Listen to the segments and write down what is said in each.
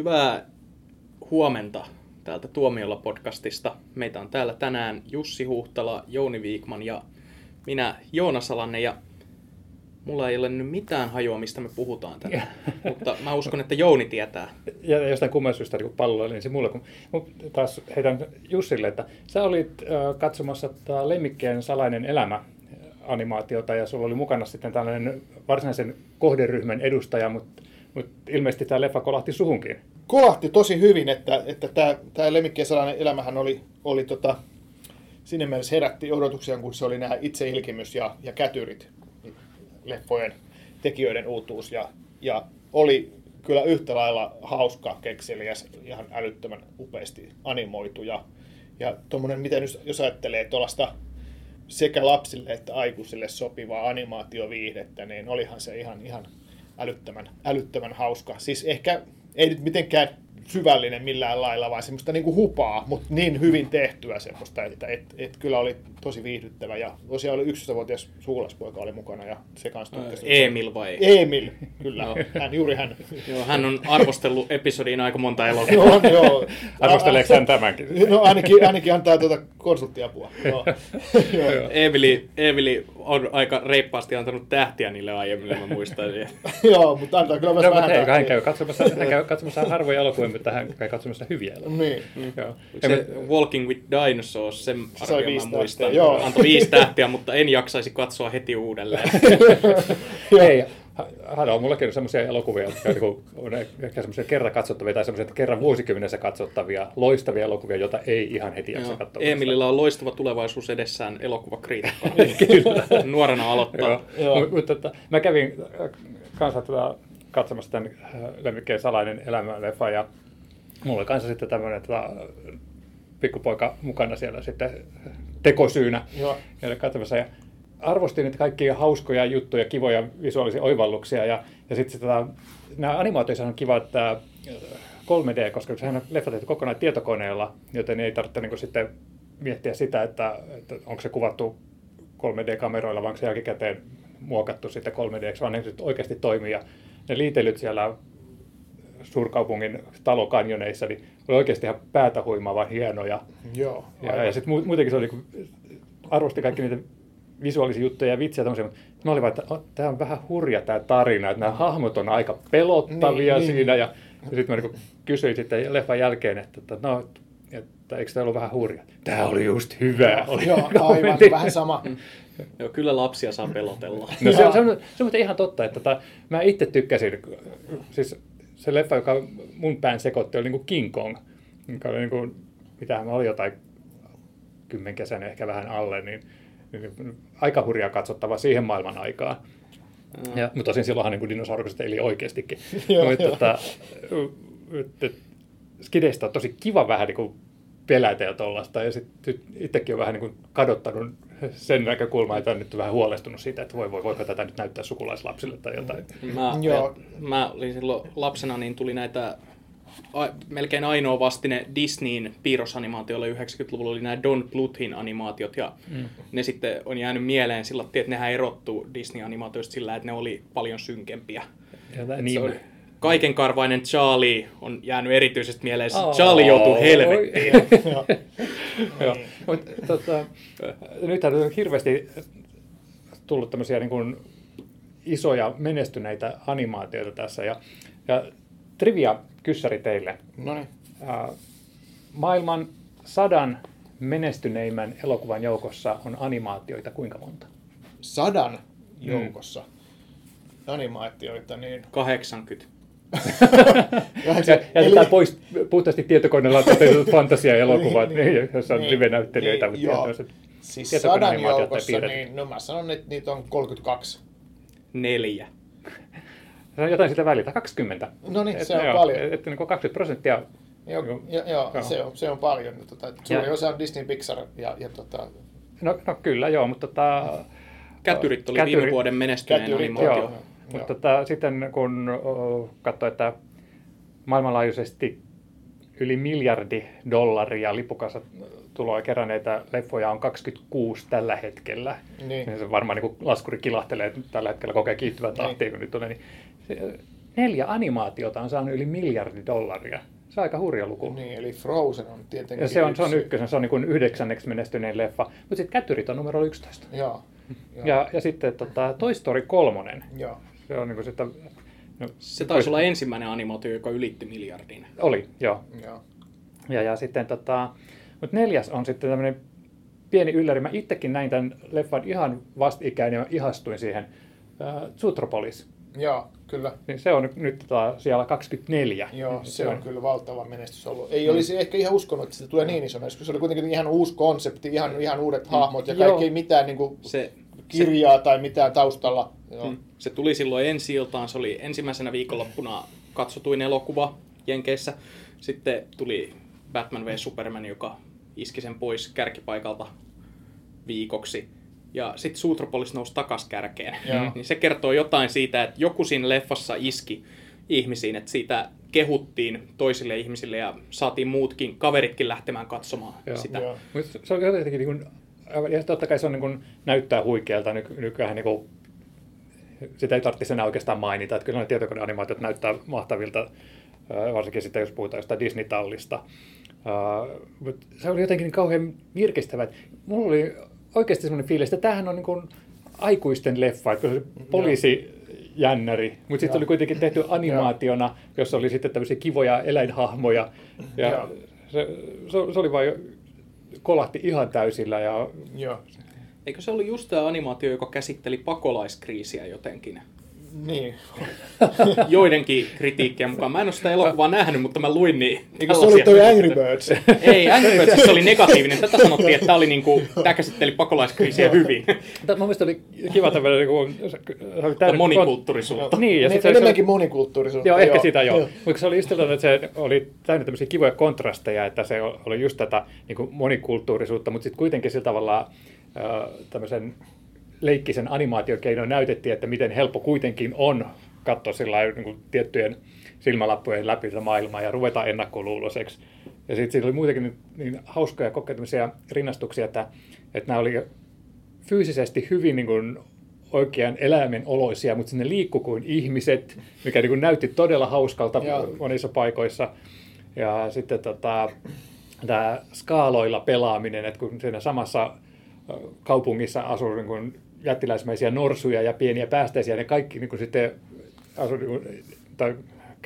Hyvää huomenta täältä Tuomiolla podcastista. Meitä on täällä tänään Jussi Huhtala, Jouni Viikman ja minä Joona Salanne ja mulla ei ole nyt mitään hajua, mistä me puhutaan tänään, mutta mä uskon, että Jouni tietää. Ja jostain kumman syystä niin pallo niin se mulle, kun taas heitän Jussille, että sä olit äh, katsomassa tämä Lemmikkien salainen elämä animaatiota ja sulla oli mukana sitten tällainen varsinaisen kohderyhmän edustaja, mutta, mutta ilmeisesti tämä leffa kolahti suhunkin. Kolahti tosi hyvin, että, että tämä, tämä salainen elämähän oli, oli tota, sinne mielessä herätti odotuksia, kun se oli nämä itseilkimys ja, ja kätyrit leffojen tekijöiden uutuus ja, ja oli kyllä yhtä lailla hauska, kekseliäs, ihan älyttömän upeasti animoitu ja, ja tuommoinen, miten jos, jos ajattelee tuollaista sekä lapsille että aikuisille sopivaa animaatioviihdettä, niin olihan se ihan, ihan älyttömän, älyttömän hauska. Siis ehkä ei nyt mitenkään syvällinen millään lailla, vaan semmoista niin kuin hupaa, mutta niin hyvin tehtyä semmoista, että et, et kyllä oli tosi viihdyttävä. Ja tosiaan oli 11-vuotias suulaispoika oli mukana ja se kanssa tykkäsi. Emil vai? Emil, kyllä. No. Hän, juuri hän. Joo, hän on arvostellut episodiin aika monta elokuvaa. joo, joo. Arvosteleeko hän tämänkin? No ainakin, ainakin antaa tuota konsulttiapua. No. Emili, Emili on aika reippaasti antanut tähtiä niille aiemmille, mä muistan. joo, mutta antaa kyllä myös no, vähän hei, hän käy katsomassa, hän käy katsomassa harvoja elokuvia, mutta hän käy katsomassa hyviä elokuvia. Niin. Mm. Joo. Se Walking with Dinosaurs, sen arvio mä muistan. Joo. Antoi viisi tähtiä, mutta en jaksaisi katsoa heti uudelleen. Hei, hän on mullakin semmoisia elokuvia, jotka niinku on ehkä semmoisia kerran katsottavia tai semmoisia kerran vuosikymmenessä katsottavia, loistavia elokuvia, joita ei ihan heti jaksa katsoa. Emilillä on loistava tulevaisuus edessään elokuvakriitikko. Nuorena aloittaa. Mutta tota, mä kävin äh, kanssa tota, katsomassa tämän äh, lemmikkeen salainen elämä-leffa ja mulla oli kanssa sitten tämmöinen tota, pikkupoika mukana siellä sitten tekosyynä Joo. katsomassa. Ja arvostin niitä kaikkia hauskoja juttuja, kivoja visuaalisia oivalluksia. Ja, ja sitten tota, nämä animaatioissa on kiva, että 3D, äh, koska sehän on leffa tehty kokonaan tietokoneella, joten ei tarvitse niin sitten miettiä sitä, että, että onko se kuvattu 3D-kameroilla, vaan onko se jälkikäteen muokattu sitten 3D, vaan ne oikeasti toimii. Ja ne liitelyt siellä suurkaupungin talokanjoneissa, niin oli oikeasti ihan päätä huimaava hienoja. Joo, ja, ja sitten muutenkin se oli, arvosti kaikki niitä visuaalisia juttuja ja vitsejä tommosia, mutta mä olin vaan, että tämä on vähän hurja tämä tarina, että nämä hahmot on aika pelottavia niin, siinä. Niin. Ja, ja sitten mä niin kysyin sitten leffan jälkeen, että, että no, että eikö tämä ollut vähän hurja? Tämä oli just hyvä. Oli Joo, aivan, vähän sama. Joo, kyllä lapsia saa pelotella. No, se, on, se, on, se on ihan totta, että tota, mä itse tykkäsin, siis se leffa, joka mun pään sekoitti, oli niin kuin King Kong, mikä oli niin kuin, mitähän mä olin jotain kymmenkesäinen ehkä vähän alle, niin, niin aika hurjaa katsottava siihen maailman aikaan. Mm. Ja, mutta tosin silloinhan niin dinosaurukset eli oikeastikin. mutta tota, skideistä on tosi kiva vähän niin kuin pelätä ja tollasta. Ja sitten itsekin on vähän niin kuin kadottanut sen näkökulma, että on nyt vähän huolestunut siitä, että voi, voi, voiko tätä nyt näyttää sukulaislapsille tai jotain. Mä, Joo. mä olin silloin lapsena, niin tuli näitä a, melkein ainoa vastine Disneyin piirrosanimaatioille 90-luvulla oli nämä Don Bluthin animaatiot, ja mm. ne sitten on jäänyt mieleen sillä, että nehän erottuu Disney-animaatioista sillä, että ne oli paljon synkempiä. Ja niin. kaikenkarvainen Charlie on jäänyt erityisesti mieleen. Oh, Charlie joutui helvettiin. Joo. Mut, tota, nythän on hirveästi tullut tämmöisiä niin kuin isoja menestyneitä animaatioita tässä. Ja, ja trivia kyssäri teille. Noniin. maailman sadan menestyneimmän elokuvan joukossa on animaatioita kuinka monta? Sadan joukossa? Mm. Animaatioita, niin... 80 ja jätetään eli... pois puhtaasti tietokoneella toteutetut fantasia-elokuvat, niin, niin, joissa on niin, live-näyttelijöitä. Niin, joo. Siis sadan joukossa, niin no mä sanon, että niitä on 32. Neljä. On jotain sitä välillä, 20. No niin, se on joo, paljon. Että että niin 20 prosenttia Joo, jo, jo, joo. Se, on, se on paljon. Tota, suuri ja, osa on Disney Pixar. Ja, ja tota... no, no kyllä, joo, mutta tota, Kätyrit oli kätyri, viime vuoden menestyneen animaatio. Joo, mutta tota, sitten kun katsoo, että maailmanlaajuisesti yli miljardi dollaria lipukassa tuloa keränneitä leffoja on 26 tällä hetkellä. Niin. niin se varmaan niin laskuri kilahtelee tällä hetkellä kokee kiihtyvän tahtiin, niin. kun nyt tulee. Niin neljä animaatiota on saanut yli miljardi dollaria. Se on aika hurja luku. Niin, eli Frozen on tietenkin Ja se on, se on yksi. ykkösen, se on niin kuin yhdeksänneksi menestyneen leffa. Mutta sitten Kätyrit on numero 11. Joo. Joo. Ja, ja sitten tota, Toy Story 3. Joo. Se on niin kuin sitten... No, Se taisi olla ensimmäinen animaatio, joka ylitti miljardin. Oli, joo. Joo. Ja, ja sitten tota, mutta neljäs on sitten tämmöinen pieni ylläri. Mä itsekin näin tämän leffan ihan vastikäin ja ihastuin siihen. Äh, Zootropolis. Joo, kyllä. Niin se on nyt, nyt tota, siellä 24. Joo, se on kyllä valtava menestys ollut. Ei olisi ehkä ihan uskonut, että se tulee niin isona, koska se oli kuitenkin ihan uusi konsepti, ihan, ihan uudet hahmot ja kaikki ei mitään niin kuin, Se, kirjaa tai mitään taustalla. Joo. Mm. Se tuli silloin ensi iltaan, se oli ensimmäisenä viikonloppuna katsotuin elokuva Jenkeissä. Sitten tuli Batman v Superman, joka iski sen pois kärkipaikalta viikoksi. Ja sitten Suutropolis nousi takas kärkeen. Joo. Niin se kertoo jotain siitä, että joku siinä leffassa iski ihmisiin, että siitä kehuttiin toisille ihmisille ja saatiin muutkin kaveritkin lähtemään katsomaan Joo. sitä. Joo. Mut se on jotenkin niin kuin, ja totta kai se on niin kuin, näyttää huikealta nyky, nykyään niin kuin, sitä ei tarvitse enää oikeastaan mainita, että kyllä ne tietokoneanimaatiot näyttää mahtavilta, varsinkin sitten jos puhutaan jostain Disney-tallista. Ää, Mutta se oli jotenkin niin kauhean virkistävä. Mulla oli oikeasti sellainen fiilis, että tämähän on niin kuin aikuisten leffa, että kun se oli poliisijännäri, mutta sitten oli kuitenkin tehty animaationa, jossa oli sitten tämmöisiä kivoja eläinhahmoja. Ja Joo. se, se, se oli vain kolahti ihan täysillä ja Joo. Eikö se ollut just tämä animaatio, joka käsitteli pakolaiskriisiä jotenkin? Niin. Joidenkin kritiikkien mukaan. Mä en ole sitä elokuvaa nähnyt, mutta mä luin niin. Eikö se oli toi Angry Birds? Ei, Angry Birds se oli negatiivinen. Tätä sanottiin, että tämä, oli niinku, tämä käsitteli pakolaiskriisiä hyvin. Mutta mun mielestä oli kiva tämmöinen, niin se oli täynnä- Monikulttuurisuutta. Niin, ja Ne- sit se, enemmänkin monikulttuurisuutta. Joo, ehkä sitä joo. Mutta se oli just että se oli täynnä tämmöisiä kivoja kontrasteja, että se oli just tätä niin kuin monikulttuurisuutta, mutta sitten kuitenkin sillä tavalla äh, tämmöisen leikkisen animaatiokeinoin näytettiin, että miten helppo kuitenkin on katsoa sillä niin kuin tiettyjen silmälappujen läpi maailmaa ja ruveta ennakkoluuloiseksi. Ja sitten siinä oli muutenkin niin, niin hauskoja kokea tämmöisiä rinnastuksia, että, että nämä oli fyysisesti hyvin niin kuin oikean eläimen oloisia, mutta sinne liikkui kuin ihmiset, mikä niin kuin näytti todella hauskalta Joo. monissa paikoissa. Ja sitten tota, tämä skaaloilla pelaaminen, että kun siinä samassa kaupungissa asuu niin kuin jättiläismäisiä norsuja ja pieniä päästäisiä, ne kaikki niin kuin sitten asui, niin kuin, tai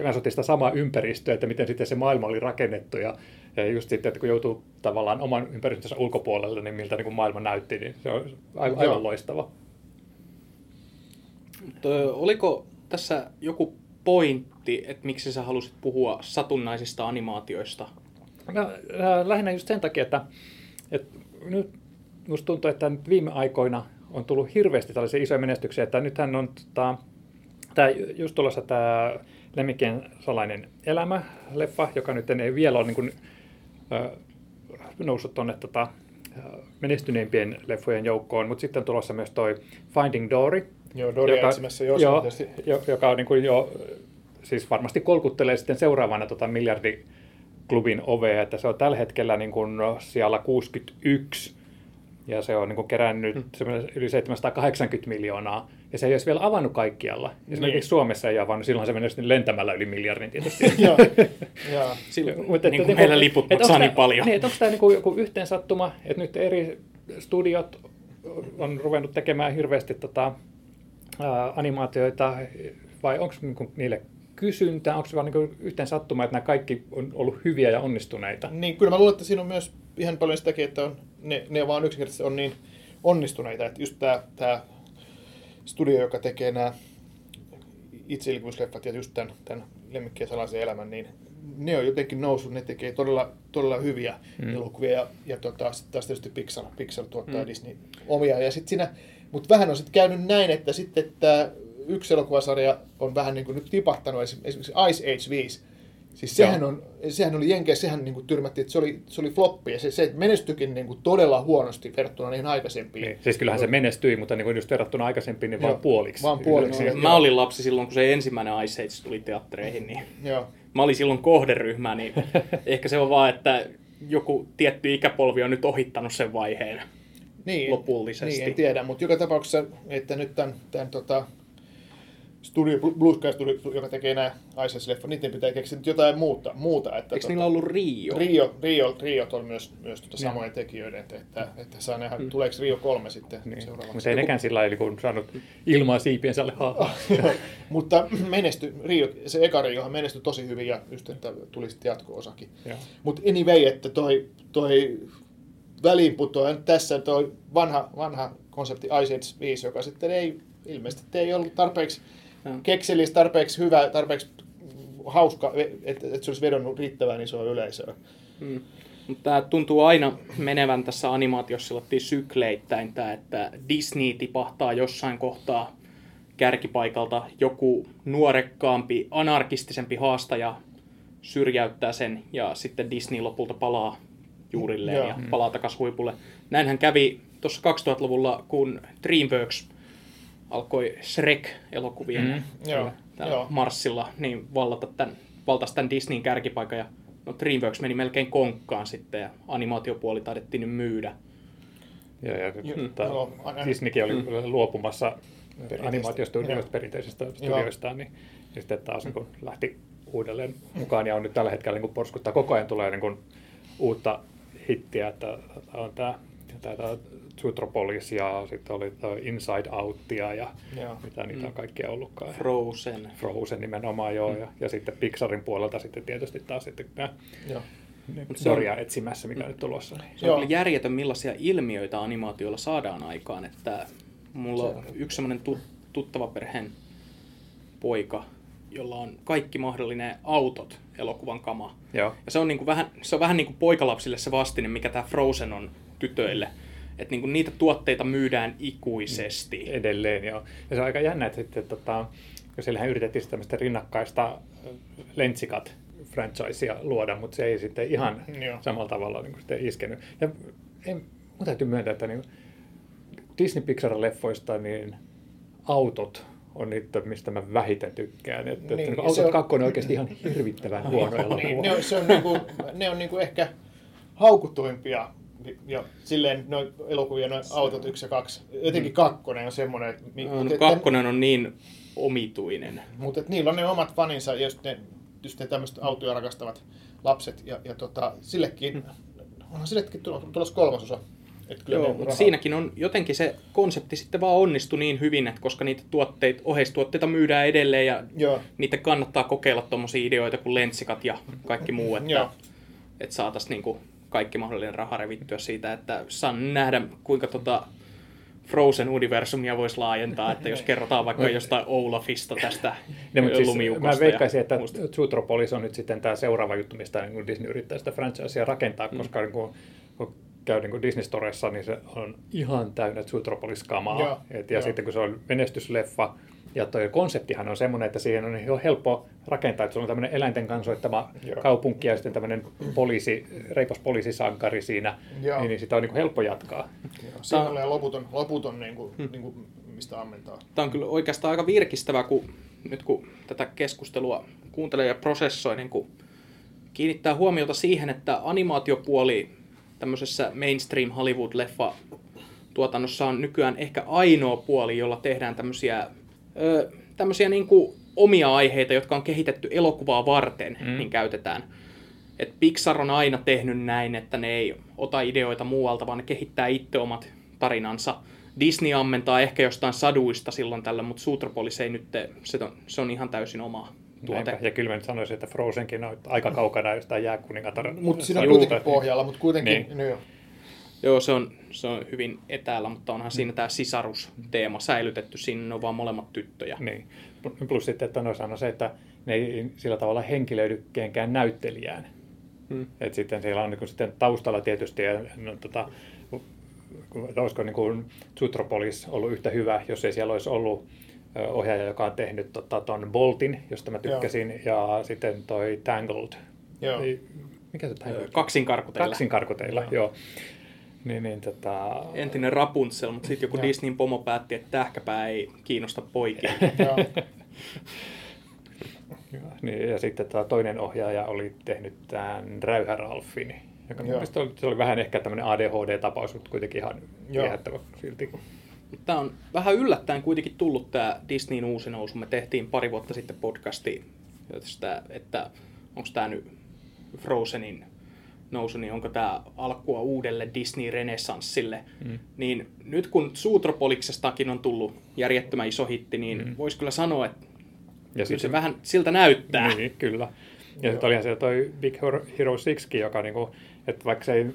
kasvatti sitä samaa ympäristöä, että miten sitten se maailma oli rakennettu ja, ja just sitten, että kun joutuu tavallaan oman ympäristönsä ulkopuolelle, niin miltä niin kuin maailma näytti, niin se on aivan, aivan loistava. Mutta, oliko tässä joku pointti, että miksi sä halusit puhua satunnaisista animaatioista? No, äh, lähinnä just sen takia, että, että nyt musta tuntuu, että nyt viime aikoina on tullut hirveästi tällaisia isoja menestyksiä, että nythän on tota, tää, just tulossa tämä Lemmikkien salainen elämä, leffa, joka nyt ei vielä ole niin kuin, äh, noussut tuonne tota, äh, menestyneimpien leffojen joukkoon, mutta sitten on tulossa myös toi Finding Dory, Joo, etsimässä, joo, se on tietysti- jo, joka on niin kuin jo, siis varmasti kolkuttelee sitten seuraavana tota miljardiklubin ovea, että se on tällä hetkellä niin kuin siellä 61 ja se on niin kuin kerännyt Hmm. yli 780 miljoonaa ja se ei olisi vielä avannut kaikkialla. Esimerkiksi Niin. Suomessa ei avannut, silloin se menee sitten lentämällä yli miljardin tietysti. Joo. Joo. Silloin, Mutta niin että- kuin meillä liput maksaa niin paljon. Niin, että onko tämä niinku joku yhteensattuma, että nyt eri studiot on ruvennut tekemään hirveästi tota, ää, animaatioita, vai onko niinku niille kysyntää, onko se vaan niinku yhteen sattuma, että nämä kaikki on ollut hyviä ja onnistuneita? Niin, kyllä mä luulen, että siinä on myös ihan paljon sitäkin, että on, ne, ne vaan yksinkertaisesti on niin onnistuneita, että just tämä, tämä studio, joka tekee nämä itseilkuvuusleffat ja just tämän, tämän lemmikkien salaisen elämän, niin ne on jotenkin noussut, ne tekee todella, todella hyviä Mm. elokuvia ja, ja tota, sitten taas tietysti Pixar, Pixar tuottaa Mm. Disney omia ja sitten siinä, mutta vähän on sitten käynyt näin, että sitten tämä yksi elokuvasarja on vähän niin kuin nyt tipahtanut, esim- esimerkiksi Ice Age 5, Siis sehän, Joo. on, sehän oli Jenkeissä, sehän niin kuin tyrmättiin, että se oli, se oli floppi ja se, se menestyikin niin kuin todella huonosti verrattuna niihin aikaisempiin. Niin, siis kyllähän se menestyi, mutta niin kuin just verrattuna aikaisempiin, niin vaan puoliksi. vaan puoliksi. Yleensä. Mä olin lapsi silloin, kun se ensimmäinen Ice Age tuli teattereihin, niin Joo. mä olin silloin kohderyhmä, niin ehkä se on vaan, että joku tietty ikäpolvi on nyt ohittanut sen vaiheen. Niin, Lopullisesti. Niin, en tiedä, mutta joka tapauksessa, että nyt tämän, tämän tota, studio, Blue Sky Studio, joka tekee nämä Ice-leffat, niiden pitää keksiä nyt jotain muuta. muuta että Eikö tota, niillä ollut Rio? Rio, Rio, Rio on myös, myös tuota samojen tekijöiden, että, että, että saa nähdä, Mm. tuleeko Rio 3 sitten Niin. seuraavaksi. Mutta ei nekään sillä lailla niin saanut ilmaa siipiensä alle. Mutta menesty, Rio, se eka Riohan menestyi tosi hyvin ja just, että tuli sitten jatko-osakin. Mutta anyway, että toi, toi väliinputoja nyt tässä toi vanha, vanha konsepti Ice Age 5, joka sitten ei ilmeisesti ei ollut tarpeeksi. Kekseliäs, tarpeeksi hyvä, tarpeeksi hauska, että, että se olisi vedonnut riittävän isoa yleisöä. Mm. Mutta tämä tuntuu aina menevän tässä animaatiossa sykleittäin, tää, että Disney tipahtaa jossain kohtaa kärkipaikalta, joku nuorekkaampi, anarkistisempi haastaja syrjäyttää sen ja sitten Disney lopulta palaa juurilleen Joo. ja palaa takaisin huipulle. Näinhän kävi tuossa 2000-luvulla, kun DreamWorks alkoi Shrek-elokuvien Mm, Joo, täällä joo. Marssilla niin vallata tämän, valtasi tämän Disneyn kärkipaikan ja no DreamWorks meni melkein konkkaan sitten ja animaatiopuoli taidettiin nyt myydä. Ja, ja Joo, tota, joo, aina- Disneykin oli Mm. luopumassa animaatiostudioista, Joo. perinteisistä studioistaan, niin ja sitten taas niin kuin lähti uudelleen mukaan ja on nyt tällä hetkellä niin porskuttaa koko ajan tulee niin kuin uutta hittiä, että on tämä, tämä Zootropolis ja sitten oli tää Inside Outia ja Joo. mitä niitä on Mm. kaikkia ollutkaan. Ja Frozen. Frozen nimenomaan joo, Mm. ja, ja sitten Pixarin puolelta sitten tietysti taas sitten Joo. Se on- Doria etsimässä, mikä nyt tulossa. Niin. Se on Joo. kyllä järjetön, millaisia ilmiöitä animaatioilla saadaan aikaan. Että mulla on Se on- yksi semmoinen tu- tuttava perheen poika, jolla on kaikki mahdollinen autot elokuvan kama. Joo. Ja se on, niin kuin vähän, se on vähän niin kuin poikalapsille se vastine, mikä tämä Frozen on tytöille. Että niin kuin niitä tuotteita myydään ikuisesti. edelleen. Joo. Ja se on aika jännä, että sitten, tota, siellähän yritettiin tämmöistä rinnakkaista lentsikat franchisea luoda, mutta se ei sitten ihan Joo. samalla tavalla niin kuin sitten iskenyt. Ja en, mun täytyy myöntää, että niin Disney Pixar-leffoista niin autot on niitä, mistä mä vähiten tykkään. Että, Niin, että niin ja autot se on- kakkonen on oikeasti ihan hirvittävän huono elokuva. Niin, ne on, se on niinku, ne on niinku ehkä haukutuimpia ja silleen noin elokuvia, noin autot yksi ja kaksi. Jotenkin kakkonen on semmoinen, että, mi- No, mut no, että- kakkonen on niin omituinen. Mutta et niillä on ne omat faninsa, ja ne, just ne tämmöiset autoja rakastavat lapset. Ja, ja tota, sillekin, onhan sillekin tulos, kolmasosa. Et kyllä Joo, mutta siinäkin on jotenkin se konsepti sitten vaan onnistui niin hyvin, että koska niitä tuotteita, oheistuotteita myydään edelleen ja Joo, niitä kannattaa kokeilla tuommoisia ideoita kuin lentsikat ja kaikki muu, että, että saataisiin niinku kaikki mahdollinen raha revittyä siitä, että saan nähdä kuinka tota Frozen-universumia voisi laajentaa, että jos kerrotaan vaikka jostain Olafista tästä Ne, mutta siis lumiukosta. mä veikkaisin, ja että. Zootropolis on nyt sitten tämä seuraava juttu, mistä niin Disney yrittää sitä franchisea rakentaa, Mm. koska niin kuin, kun käy niin kuin Disney Storessa, niin se on ihan täynnä Zootropolis-kamaa. Et, ja joo. sitten kun se on menestysleffa, ja tuo konseptihan on semmoinen, että siihen on jo helppo rakentaa, että sulla on tämmöinen eläinten kansoittama Joo. kaupunki ja sitten tämmöinen poliisi, reipas poliisisankari siinä, Joo. niin, niin sitä on niin kuin helppo jatkaa. siinä on loputon, loputon niin kuin, niin kuin, mistä ammentaa. Tämä on kyllä oikeastaan aika virkistävää, kun nyt kun tätä keskustelua kuuntelee ja prosessoi, niin kun kiinnittää huomiota siihen, että animaatiopuoli tämmöisessä mainstream Hollywood-leffa tuotannossa on nykyään ehkä ainoa puoli, jolla tehdään tämmöisiä, ö, tämmöisiä niin kuin omia aiheita, jotka on kehitetty elokuvaa varten, Mm. niin käytetään. Et Pixar on aina tehnyt näin, että ne ei ota ideoita muualta, vaan ne kehittää itse omat tarinansa. Disney ammentaa ehkä jostain saduista silloin tällä, mutta Zootropolis ei nyt, se on, se on ihan täysin oma tuote. Näinpä. Ja kyllä mä nyt sanoisin, että Frozenkin on aika kaukana jostain jääkuningatar. Mutta siinä on kuitenkin pohjalla, mutta kuitenkin, Niin. niin. Joo. Joo, se on, se on hyvin etäällä, mutta onhan siinä tämä sisarusteema säilytetty. Siinä on vaan molemmat tyttöjä. Niin. Plus sitten, että noissa on se, että ne ei sillä tavalla henkilöidy kenenkään näyttelijään. Hmm. Et sitten siellä on niin sitten taustalla tietysti, ja, no, tota, olisiko niin kuin Zootropolis ollut yhtä hyvä, jos ei siellä olisi ollut ohjaaja, joka on tehnyt tota, ton Boltin, josta mä tykkäsin, ja sitten toi Tangled. Joo. Mikä se Tangled? Kaksinkarkuteilla. Kaksinkarkuteilla, Joo. joo. Niin, niin, tota, Entinen Rapunzel, mutta sitten joku. Disneyn pomo päätti, että tähkäpää ei kiinnosta poikia. Niin, ja sitten tämä toinen ohjaaja oli tehnyt tämän Räyhä Ralfin, joka oli, se oli vähän ehkä tämmöinen ADHD-tapaus, mutta kuitenkin ihan viehättävä silti. Tämä on vähän yllättäen kuitenkin tullut tämä Disneyn uusi nousu. Me tehtiin pari vuotta sitten podcasti, sitä, että onko tämä nyt Frozenin nousu, niin onko tämä alkua uudelle Disney-renessanssille. Mm. Niin nyt kun Suutropoliksestakin on tullut järjettömän iso hitti, niin mm. voisi kyllä sanoa, että ja kyllä se vähän siltä näyttää. Niin, kyllä. Ja sitten olihan se toi Big Hero 6, joka niinku, että vaikka se ei,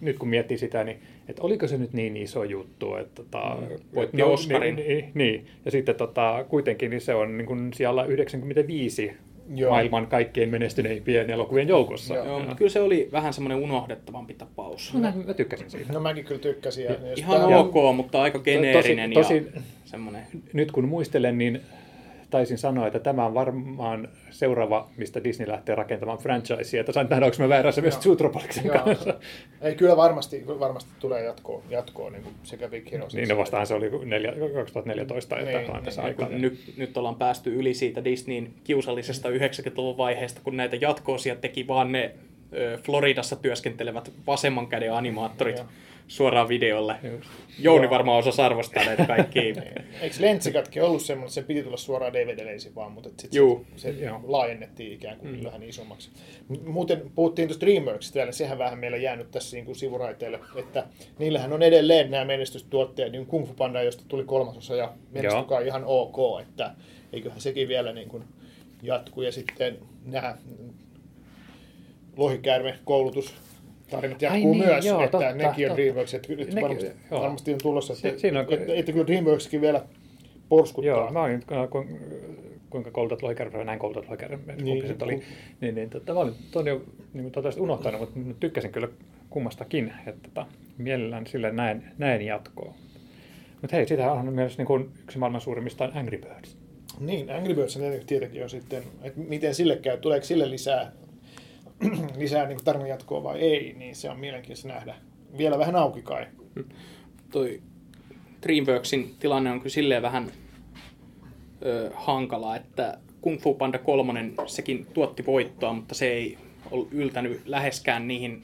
nyt kun miettii sitä, niin että oliko se nyt niin iso juttu, että tota, mm. voitti no, Oscarin. Niin, niin, niin, ja sitten tota, kuitenkin niin se on niin kuin siellä 95 Joo. maailman kaikkein menestyneimpien elokuvien joukossa. Joo, mutta kyllä se oli vähän semmoinen unohdettavampi tapaus. No, mä, mä tykkäsin siitä. No mäkin kyllä tykkäsin. Ja, Ihan ok, ja, mutta aika geneerinen tosi, tosi, ja semmoinen. Nyt kun muistelen, niin taisin sanoa, että tämä on varmaan seuraava, mistä Disney lähtee rakentamaan franchisea. Että sain nähdä, onko mä väärässä myös Zootropoliksen kanssa. Ei, kyllä varmasti, varmasti tulee jatkoa, jatkoa niin kuin sekä Big Hero. Niin, no vastahan se oli 2014, että niin, niin, tässä niin, aikaa. Nyt, nyt ollaan päästy yli siitä Disneyn kiusallisesta 90-luvun vaiheesta, kun näitä jatkoosia teki vaan ne Floridassa työskentelevät vasemman käden animaattorit suoraan videolle. Jouni Joo. varmaan osaa arvostaa näitä kaikki. Eikö Lentsikatkin ollut semmoinen, että se piti tulla suoraan dvd ensin vaan, mutta sitten se, se laajennettiin ikään kuin mm. vähän isommaksi. Muuten puhuttiin tuosta DreamWorksista vielä, sehän vähän meillä jäänyt tässä niin kuin sivuraiteille, että niillähän on edelleen nämä menestystuotteet, niin Kung Fu Panda, josta tuli kolmasosa ja menestykaa ihan ok, että eiköhän sekin vielä niin kuin jatkuu. Ja sitten nämä lohikäärme koulutus tarinat jatkuu niin, myös, joo, että totta, nekin on DreamWorks, että nyt nekin, varmasti, varmasti on tulossa, että, si, on, että, että kyllä DreamWorkskin vielä porskuttaa. Joo, mä olin, kuinka koulutat lohikärme, näin koulutat lohikärme, niin, se oli, niin, niin tota, mä olin ton jo niin toivottavasti unohtanut, mutta tykkäsin kyllä kummastakin, että tota, mielellään sille näin, näin jatkoa. Mutta hei, sitähän on myös niin kuin yksi maailman suurimmista on Angry Birds. Niin, Angry Birds tietenkin on sitten, että miten sille käy, tuleeko sille lisää lisää niin tarinan jatkoa vai ei, niin se on mielenkiintoista nähdä. Vielä vähän auki kai. Toi Dreamworksin tilanne on kyllä silleen vähän ö, hankala, että Kung Fu Panda 3, sekin tuotti voittoa, mutta se ei ollut yltänyt läheskään niihin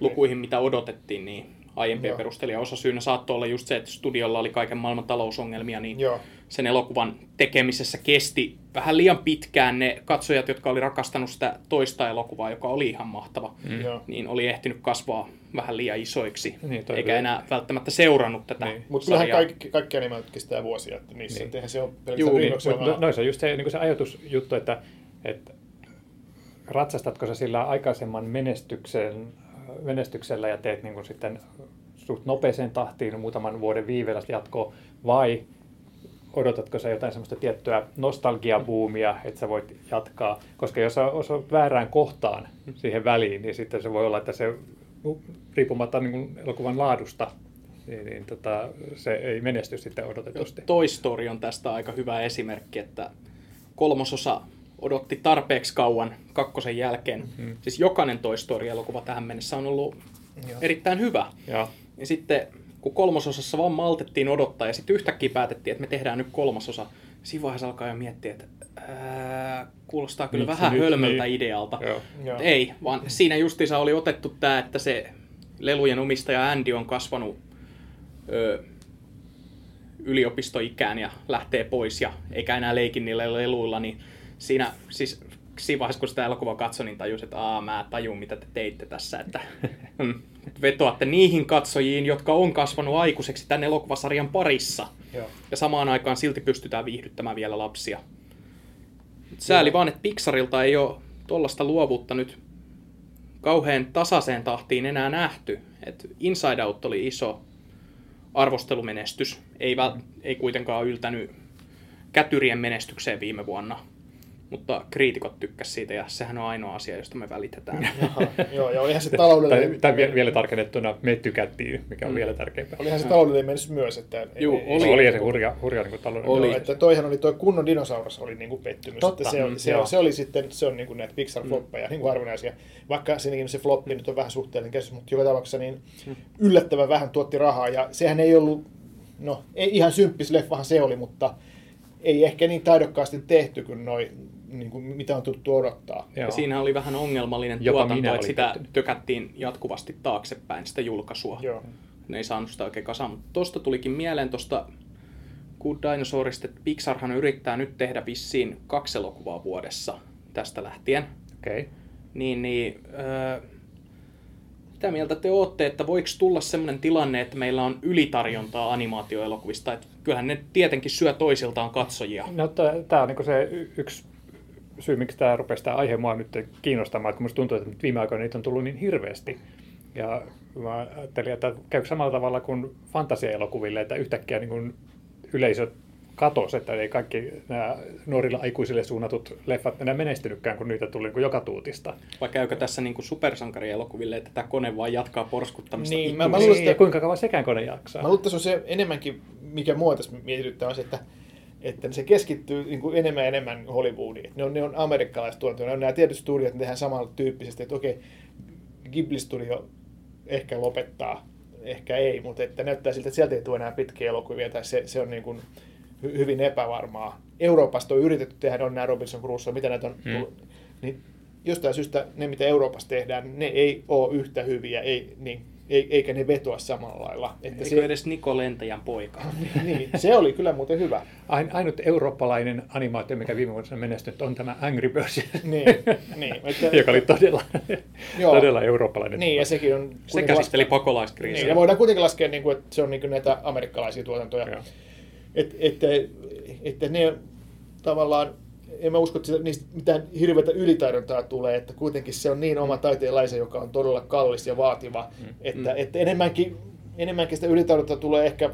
lukuihin, mitä odotettiin, niin aiempia perustelia. Osa syynä saattoi olla just se, että studiolla oli kaiken maailman talousongelmia, niin Joo. sen elokuvan tekemisessä kesti vähän liian pitkään ne katsojat, jotka oli rakastanut sitä toista elokuvaa, joka oli ihan mahtava, mm. niin oli ehtinyt kasvaa vähän liian isoiksi, niin, eikä enää välttämättä seurannut tätä niin. Mutta kyllähän kaikki, kaikki animaatiot kestää vuosia, että niissä niin. se on Juu, niin. no, noissa on just se, niin se ajatusjuttu, että, että ratsastatko sä sillä aikaisemman menestyksen, menestyksellä ja teet niin kuin sitten suht nopeeseen tahtiin muutaman vuoden viiveellä jatkoa, vai odotatko sä jotain semmoista tiettyä nostalgiabuumia, että sä voit jatkaa? Koska jos osat väärään kohtaan siihen väliin, niin sitten se voi olla, että se riippumatta niin kuin elokuvan laadusta, niin, niin tota, se ei menesty sitten odotetusti. Toy Story on tästä aika hyvä esimerkki, että kolmososa odotti tarpeeksi kauan kakkosen jälkeen. Mm-hmm. Siis jokainen Toy Story-elokuva tähän mennessä on ollut Joo. erittäin hyvä. Ja. ja sitten kun kolmososassa vaan maltettiin odottaa ja sitten yhtäkkiä päätettiin, että me tehdään nyt kolmasosa. Siinä vaiheessa alkaa jo miettiä, että ää, kuulostaa kyllä Miksi vähän nyt, hölmöltä niin. idealta. Joo. Ei, vaan siinä justiinsa oli otettu tämä, että se lelujen omistaja Andy on kasvanut ö, yliopistoikään ja lähtee pois ja eikä enää leikin niillä leluilla, niin siinä siis siinä vaiheessa, kun sitä elokuvaa katsoi, niin tajusin, että Aa, mä tajun, mitä te teitte tässä. Että mm, vetoatte niihin katsojiin, jotka on kasvanut aikuiseksi tämän elokuvasarjan parissa. Joo. Ja samaan aikaan silti pystytään viihdyttämään vielä lapsia. Sääli Joo. vaan, että Pixarilta ei ole tuollaista luovuutta nyt kauhean tasaiseen tahtiin enää nähty. Et Inside Out oli iso arvostelumenestys. Ei, väl, ei kuitenkaan yltänyt kätyrien menestykseen viime vuonna mutta kriitikot tykkäsivät siitä ja sehän on ainoa asia, josta me välitetään. Jaha, joo, ja olihan se taloudellinen... Tai, tai vielä tarkennettuna me tykättiin, mikä on mm. vielä tärkeämpää. Olihan se taloudellinen menestys myös, että... Joo, ei, oli. oli se hurja, hurja niin taloudellinen. Oli. Joo, että toihan oli tuo kunnon dinosaurus oli niin kuin pettymys. Totta. Että se, mm, se, se, oli sitten, se on niin kuin näitä Pixar-floppeja, mm. niin kuin harvinaisia. Vaikka siinäkin se floppi nyt on vähän suhteellinen käsitys, mutta joka tapauksessa niin mm. yllättävän vähän tuotti rahaa, ja sehän ei ollut, no ei ihan symppis leffahan se oli, mutta ei ehkä niin taidokkaasti tehty kuin noi niin kuin, mitä on tuttu odottaa. Ja siinä oli vähän ongelmallinen Jopa tuotanto, että sitä tökättiin jatkuvasti taaksepäin, sitä julkaisua. Joo. ne ei saanut sitä oikein kasaan. Mutta tosta tulikin mieleen tuosta Good Dinosaurista, että Pixarhan yrittää nyt tehdä vissiin kaksi elokuvaa vuodessa tästä lähtien. Okei. Okay. Niin, niin öö, mitä mieltä te olette, että voiko tulla sellainen tilanne, että meillä on ylitarjontaa animaatioelokuvista? Että kyllähän ne tietenkin syö toisiltaan katsojia. No tämä on niin se y- yksi syy, miksi tämä rupesi tämä aihe mua nyt kiinnostamaan, kun musta tuntuu, että viime aikoina niitä on tullut niin hirveästi. Ja mä ajattelin, että käykö samalla tavalla kuin fantasiaelokuville, että yhtäkkiä niin kuin yleisö katosi, että ei kaikki nämä nuorilla aikuisille suunnatut leffat enää menestynytkään, kun niitä tuli niin kuin joka tuutista. Vai käykö tässä niin kuin supersankarielokuville, että tämä kone vaan jatkaa porskuttamista? Niin, mä, mä luulen, sitä... kuinka kauan sekään kone jaksaa? Mä luulen, että se on se enemmänkin, mikä mua tässä mietityttää, on se, että että se keskittyy niin kuin enemmän ja enemmän Hollywoodiin. Ne on, ne on amerikkalaiset tuotantoja, ne on nämä tietyt studiot, ne tehdään samalla tyyppisesti, että okei, Ghibli-studio ehkä lopettaa, ehkä ei, mutta että näyttää siltä, että sieltä ei tule enää pitkiä elokuvia, tai se, se on niin kuin hy, hyvin epävarmaa. Euroopasta on yritetty tehdä, on nämä Robinson Crusoe, mitä näitä on hmm. tullut, niin jostain syystä ne, mitä Euroopassa tehdään, ne ei ole yhtä hyviä, ei, niin eikä ne vetoa samalla lailla. Että Eikö se... edes Niko Lentäjän poika? niin, se oli kyllä muuten hyvä. Ainut eurooppalainen animaatio, mikä viime vuonna menestynyt, on tämä Angry Birds, niin, niin, että, joka oli todella, todella eurooppalainen. Niin, ja sekin on... Se käsitteli pakolaiskriisiä. Niin, ja voidaan kuitenkin laskea, niin kuin, että se on niin kuin näitä amerikkalaisia tuotantoja. Että et, et, et ne tavallaan en mä usko, että niistä mitään hirveätä ylitaidontaa tulee, että kuitenkin se on niin oma taiteenlaisen, joka on todella kallis ja vaativa, mm. että, mm. että enemmänkin, enemmänkin sitä ylitaidontaa tulee ehkä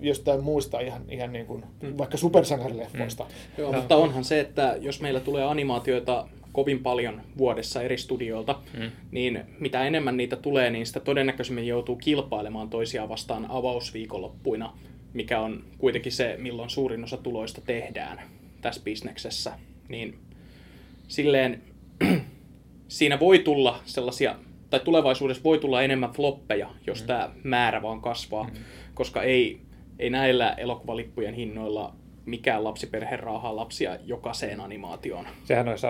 jostain muista ihan, ihan niin kuin, mm. vaikka supersankarileffoista. Mm. Joo, mutta onhan se, että jos meillä tulee animaatioita kovin paljon vuodessa eri studioilta, mm. niin mitä enemmän niitä tulee, niin sitä todennäköisemmin joutuu kilpailemaan toisiaan vastaan avausviikonloppuina, mikä on kuitenkin se, milloin suurin osa tuloista tehdään tässä bisneksessä, niin silleen siinä voi tulla sellaisia, tai tulevaisuudessa voi tulla enemmän floppeja, jos mm. tämä määrä vaan kasvaa, mm. koska ei, ei näillä elokuvalippujen hinnoilla mikään lapsiperhe raahaa lapsia jokaiseen animaatioon. Sehän noissa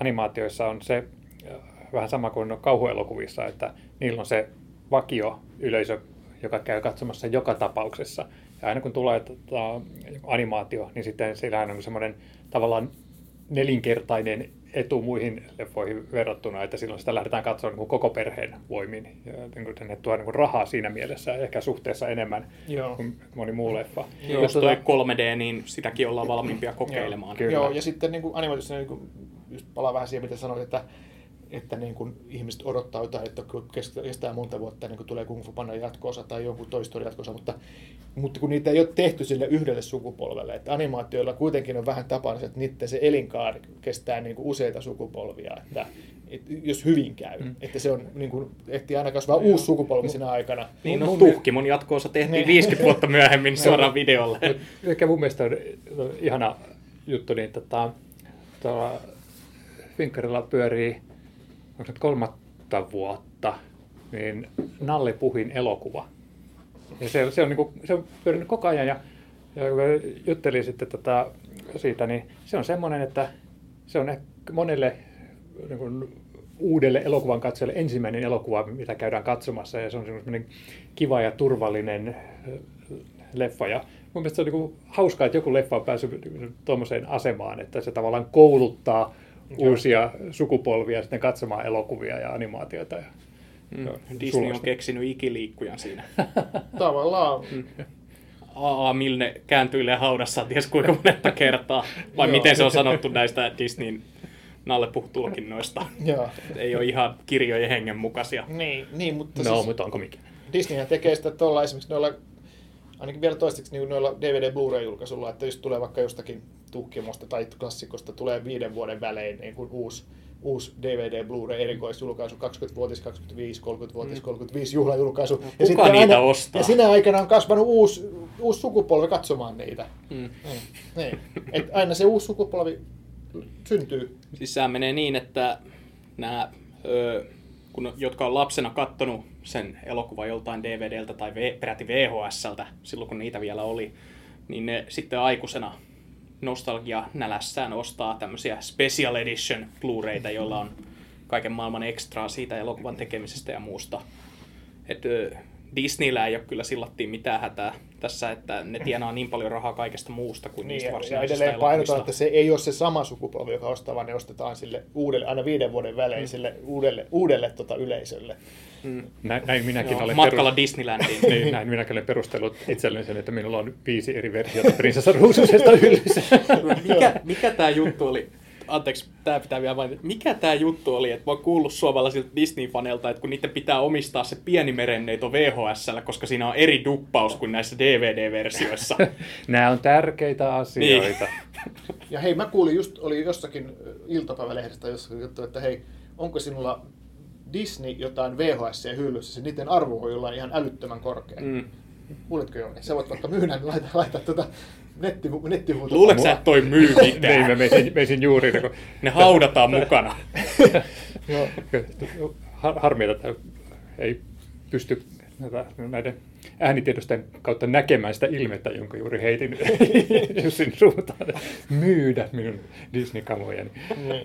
animaatioissa on se äh, vähän sama kuin kauhuelokuvissa, että niillä on se vakio yleisö, joka käy katsomassa joka tapauksessa. Ja aina kun tulee tota, animaatio, niin sitten sillä on semmoinen tavallaan nelinkertainen etu muihin leffoihin verrattuna, että silloin sitä lähdetään katsomaan niin koko perheen voimin. Ja niin kuin ne tuo niin kuin rahaa siinä mielessä, ehkä suhteessa enemmän Joo. kuin moni muu leffa. Joo, jos toi 3D, niin sitäkin ollaan valmiimpia kokeilemaan. Joo, Joo ja sitten niin kuin animaatiossa, niin kuin, just palaa vähän siihen, mitä sanoit, että että niin kun ihmiset odottaa jotain, että kestää monta vuotta niin kun tulee Kung Fu Panda jatkoosa tai jonkun toistori jatkoosa, mutta, mutta kun niitä ei ole tehty sille yhdelle sukupolvelle, että animaatioilla kuitenkin on vähän tapana, että niiden se elinkaari kestää niin kuin useita sukupolvia, että, että jos hyvin käy, mm. että se on niin kuin, ehtii aina kasvaa no, uusi sukupolvi siinä aikana. Niin, no, Tuhkimon jatkoosa tehtiin 50 vuotta myöhemmin suoraan videolle. Mikä mun mielestä on ihana juttu, niin tota, tuolla Finkkarilla pyörii onko se kolmatta vuotta, niin Nalle Puhin elokuva. Ja se, se on, niin kuin, se on pyörinyt koko ajan ja, ja kun juttelin sitten tota, siitä, niin se on semmoinen, että se on monelle niin kuin, uudelle elokuvan katsojalle ensimmäinen elokuva, mitä käydään katsomassa ja se on semmoinen kiva ja turvallinen leffa. Ja mun mielestä se on niin kuin hauskaa, että joku leffa on päässyt tuommoiseen asemaan, että se tavallaan kouluttaa uusia sukupolvia sitten katsomaan elokuvia ja animaatioita. Ja, mm. Disney sulasta. on keksinyt ikiliikkujan siinä. Tavallaan. Mm. A.A. Milne kääntyilee haudassa ties kuinka monetta kertaa. Vai miten se on sanottu näistä Disneyn nallepuhtulkinnoista. Ei ole ihan kirjojen hengen mukaisia. Niin, niin mutta No, siis mutta onko mikä? Disneyhän tekee sitä tuolla esimerkiksi noilla ainakin vielä toistaiseksi niin noilla DVD Blu-ray-julkaisulla, että jos tulee vaikka jostakin tuhkimosta tai klassikosta, tulee viiden vuoden välein niin kuin uusi, uusi DVD Blu-ray erikoisjulkaisu, 20-vuotis, 25, 30-vuotis, 35 juhlajulkaisu. No, ja sitten niitä aina, ostaa? Ja sinä aikana on kasvanut uusi, uusi sukupolvi katsomaan niitä. Mm. Niin, niin. Et aina se uusi sukupolvi syntyy. Siis sehän menee niin, että nämä, ö, kun, jotka on lapsena kattonut sen elokuvan joltain DVDltä tai v, peräti VHSltä, silloin kun niitä vielä oli, niin ne sitten aikuisena nostalgia nälässään ostaa tämmöisiä special edition Blu-rayta, joilla on kaiken maailman ekstraa siitä elokuvan tekemisestä ja muusta. Et, Disneyllä ei ole kyllä sillattiin mitään hätää tässä, että ne tienaa niin paljon rahaa kaikesta muusta kuin Niin, niistä ja varsinaisista edelleen painotan, että se ei ole se sama sukupolvi, joka ostaa, vaan ne ostetaan sille uudelle, aina viiden vuoden välein sille uudelle, uudelle tota yleisölle. Näin, näin minäkin Joo, olen matkalla peru- Disneylandiin. niin, näin minäkin olen perustellut itselleni sen, että minulla on viisi eri versiota prinsessa Ruususesta hyllyssä. mikä, mikä tämä juttu oli? Anteeksi, tämä pitää vielä mainita. Mikä tämä juttu oli, että mä oon kuullut suomalaisilta Disney-faneilta, että kun niiden pitää omistaa se pieni merenneito VHSllä, koska siinä on eri duppaus kuin näissä DVD-versioissa. Nämä on tärkeitä asioita. Ja hei, mä kuulin just, oli jossakin ö, iltapäivälehdestä jossakin juttu, että hei, onko sinulla Disney jotain VHS hyllyssä, se niiden arvo voi olla ihan älyttömän korkea. Mm. Kuulitko Jouni? Sä voit vaikka myydä, niin laita, laita tuota netti, nettihuutoa. Luuletko sä, että toi myy Niin, mä mitään? meisin, meisin juuri, kun Ne haudataan mukana. Joo. har- harmi, että ei pysty näitä- näiden äänitiedosten kautta näkemään sitä ilmettä, jonka juuri heitin Jussin suuntaan. Myydä minun Disney-kamojani. Niin.